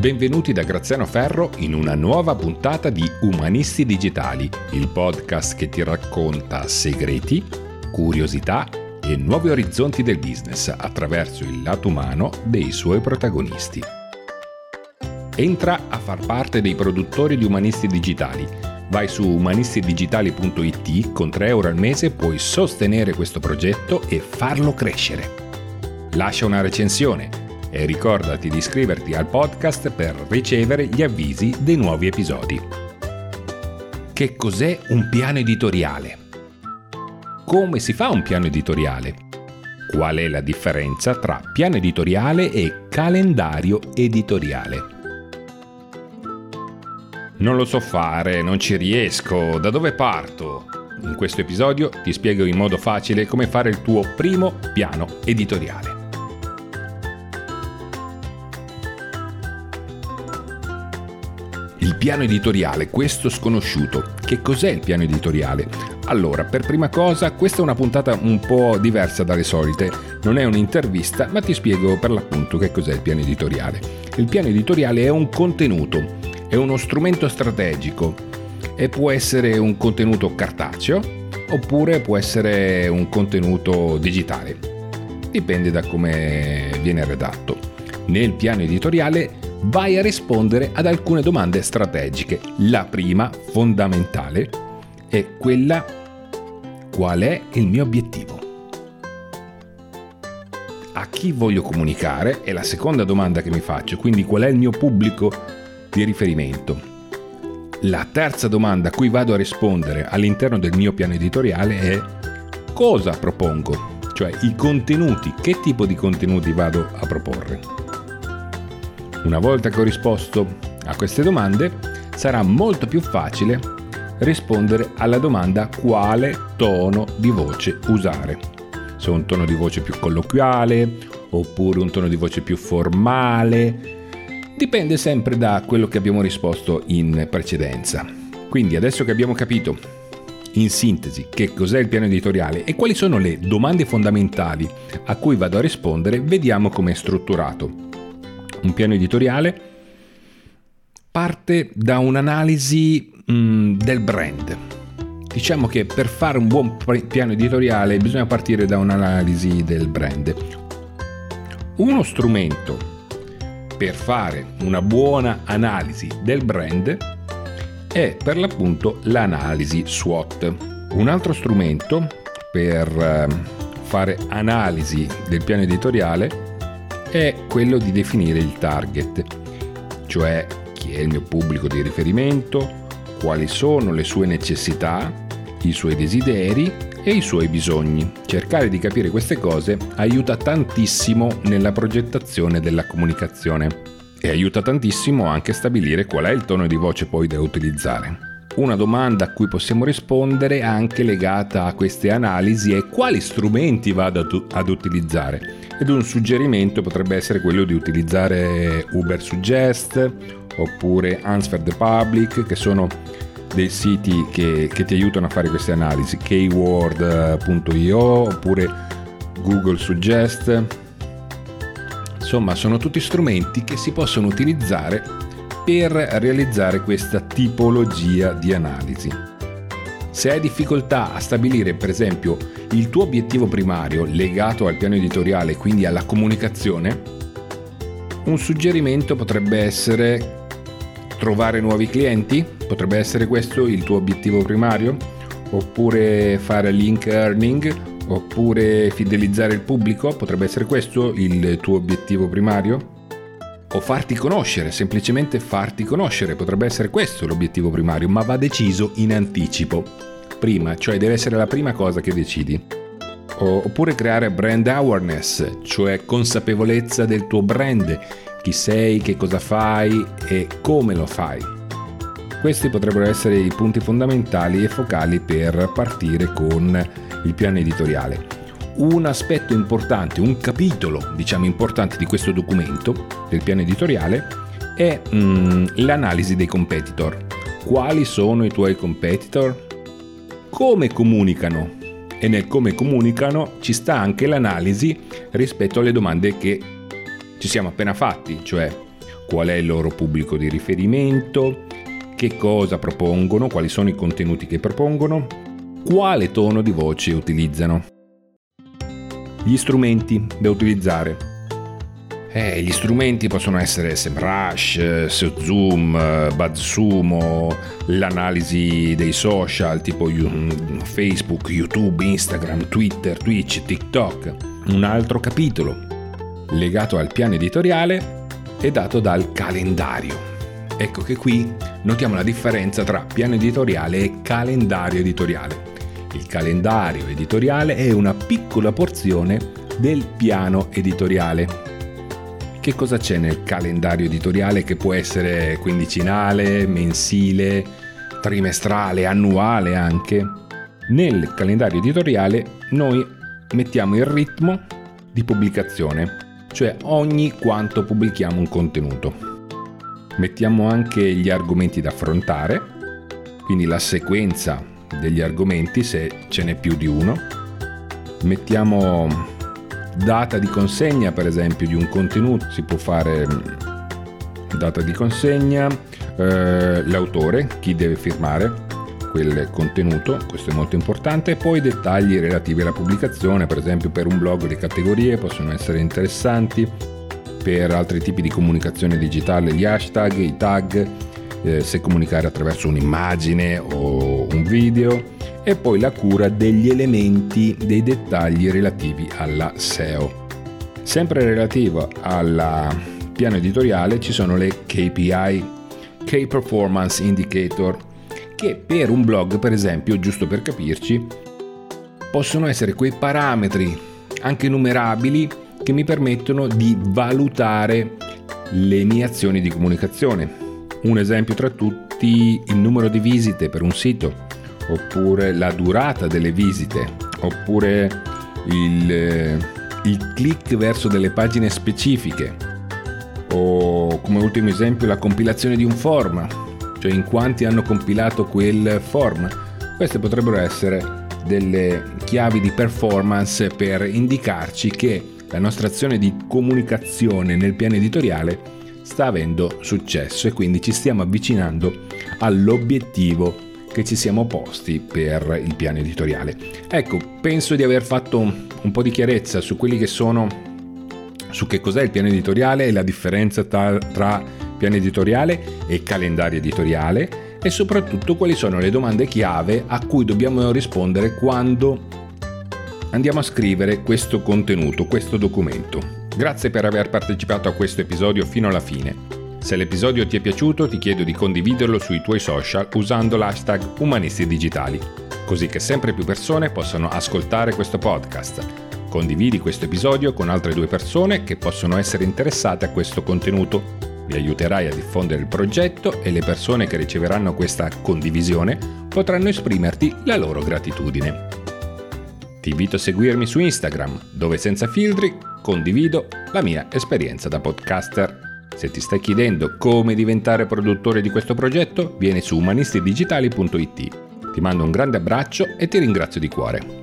Benvenuti da Graziano Ferro in una nuova puntata di Umanisti Digitali, il podcast che ti racconta segreti, curiosità e nuovi orizzonti del business attraverso il lato umano dei suoi protagonisti. Entra a far parte dei produttori di Umanisti Digitali. Vai su umanistidigitali.it, con 3 euro al mese puoi sostenere questo progetto e farlo crescere. Lascia una recensione e ricordati di iscriverti al podcast per ricevere gli avvisi dei nuovi episodi. Che cos'è un piano editoriale? Come si fa un piano editoriale? Qual è la differenza tra piano editoriale e calendario editoriale? Non lo so fare, non ci riesco, da dove parto? In questo episodio ti spiego in modo facile come fare il tuo primo piano editoriale. Piano editoriale, questo sconosciuto. Che cos'è il piano editoriale? Allora, per prima cosa, questa è una puntata un po' diversa dalle solite. Non è un'intervista, ma ti spiego per l'appunto che cos'è il piano editoriale. Il piano editoriale è un contenuto, è uno strumento strategico e può essere un contenuto cartaceo oppure può essere un contenuto digitale. Dipende da come viene redatto. Nel piano editoriale vai a rispondere ad alcune domande strategiche. La prima, fondamentale, è quella qual è il mio obiettivo? A chi voglio comunicare è la seconda domanda che mi faccio, quindi qual è il mio pubblico di riferimento? La terza domanda a cui vado a rispondere all'interno del mio piano editoriale è cosa propongo? Cioè i contenuti, che tipo di contenuti vado a proporre? Una volta che ho risposto a queste domande, sarà molto più facile rispondere alla domanda quale tono di voce usare. Se un tono di voce più colloquiale oppure un tono di voce più formale, dipende sempre da quello che abbiamo risposto in precedenza. Quindi adesso che abbiamo capito in sintesi che cos'è il piano editoriale e quali sono le domande fondamentali a cui vado a rispondere, vediamo come è strutturato un piano editoriale parte da un'analisi mh, mm, del brand. Diciamo che per fare un buon piano editoriale bisogna partire da un'analisi del brand. Uno strumento per fare una buona analisi del brand è per l'appunto l'analisi SWOT. Un altro strumento per ehm, fare analisi del piano editoriale è quello di definire il target, cioè chi è il mio pubblico di riferimento, quali sono le sue necessità, i suoi desideri e i suoi bisogni. Cercare di capire queste cose aiuta tantissimo nella progettazione della comunicazione e aiuta tantissimo anche a stabilire qual è il tono di voce poi da utilizzare. Una domanda a cui possiamo rispondere anche legata a queste analisi è quali strumenti vado ad utilizzare? Ed un suggerimento potrebbe essere quello di utilizzare Uber Suggest oppure Answer the Public che sono dei siti che, che ti aiutano a fare queste analisi. Keyword.io oppure Google Suggest. Insomma sono tutti strumenti che si possono utilizzare per realizzare questa tipologia di analisi se hai difficoltà a stabilire, per esempio, il tuo obiettivo primario legato al piano editoriale, quindi alla comunicazione, un suggerimento potrebbe essere trovare nuovi clienti? Potrebbe essere questo il tuo obiettivo primario? Oppure fare link earning? Oppure fidelizzare il pubblico? Potrebbe essere questo il tuo obiettivo primario? O farti conoscere, semplicemente farti conoscere, potrebbe essere questo l'obiettivo primario, ma va deciso in anticipo prima, cioè deve essere la prima cosa che decidi. Oppure creare brand awareness, cioè consapevolezza del tuo brand, chi sei, che cosa fai e come lo fai. Questi potrebbero essere i punti fondamentali e focali per partire con il piano editoriale. Un aspetto importante, un capitolo diciamo importante di questo documento, del piano editoriale, è mm, l'analisi dei competitor. Quali sono i tuoi competitor? come comunicano e nel come comunicano ci sta anche l'analisi rispetto alle domande che ci siamo appena fatti, cioè qual è il loro pubblico di riferimento, che cosa propongono, quali sono i contenuti che propongono, quale tono di voce utilizzano. Gli strumenti da utilizzare. Eh, gli strumenti possono essere SEMrush, Zoom, BuzzSumo, l'analisi dei social tipo Facebook, YouTube, Instagram, Twitter, Twitch, TikTok. Un altro capitolo legato al piano editoriale è dato dal calendario. Ecco che qui notiamo la differenza tra piano editoriale e calendario editoriale. Il calendario editoriale è una piccola porzione del piano editoriale. Che cosa c'è nel calendario editoriale che può essere quindicinale, mensile, trimestrale, annuale anche? Nel calendario editoriale noi mettiamo il ritmo di pubblicazione, cioè ogni quanto pubblichiamo un contenuto. Mettiamo anche gli argomenti da affrontare, quindi la sequenza degli argomenti se ce n'è più di uno. Mettiamo data di consegna per esempio di un contenuto, si può fare mm, data di consegna, eh, l'autore, chi deve firmare quel contenuto, questo è molto importante, e poi dettagli relativi alla pubblicazione, per esempio per un blog le categorie possono essere interessanti, per altri tipi di comunicazione digitale gli hashtag, i tag, eh, se comunicare attraverso un'immagine o un video e poi la cura degli elementi, dei dettagli relativi alla SEO. Sempre relativo al piano editoriale ci sono le KPI, Key Performance Indicator, che per un blog per esempio, giusto per capirci, possono essere quei parametri anche numerabili che mi permettono di valutare le mie azioni di comunicazione un esempio tra tutti il numero di visite per un sito, oppure la durata delle visite, oppure il, eh, il click verso delle pagine specifiche, o come ultimo esempio la compilazione di un form, cioè in quanti hanno compilato quel form. Queste potrebbero essere delle chiavi di performance per indicarci che la nostra azione di comunicazione nel piano editoriale sta avendo successo e quindi ci stiamo avvicinando all'obiettivo che ci siamo posti per il piano editoriale. Ecco, penso di aver fatto un po' di chiarezza su quelli che sono su che cos'è il piano editoriale e la differenza tra, tra piano editoriale e calendario editoriale e soprattutto quali sono le domande chiave a cui dobbiamo rispondere quando andiamo a scrivere questo contenuto, questo documento. Grazie per aver partecipato a questo episodio fino alla fine. Se l'episodio ti è piaciuto ti chiedo di condividerlo sui tuoi social usando l'hashtag Umanisti Digitali, così che sempre più persone possano ascoltare questo podcast. Condividi questo episodio con altre due persone che possono essere interessate a questo contenuto. Vi aiuterai a diffondere il progetto e le persone che riceveranno questa condivisione potranno esprimerti la loro gratitudine. Ti invito a seguirmi su Instagram, dove senza filtri condivido la mia esperienza da podcaster. Se ti stai chiedendo come diventare produttore di questo progetto, vieni su umanistidigitali.it. Ti mando un grande abbraccio e ti ringrazio di cuore.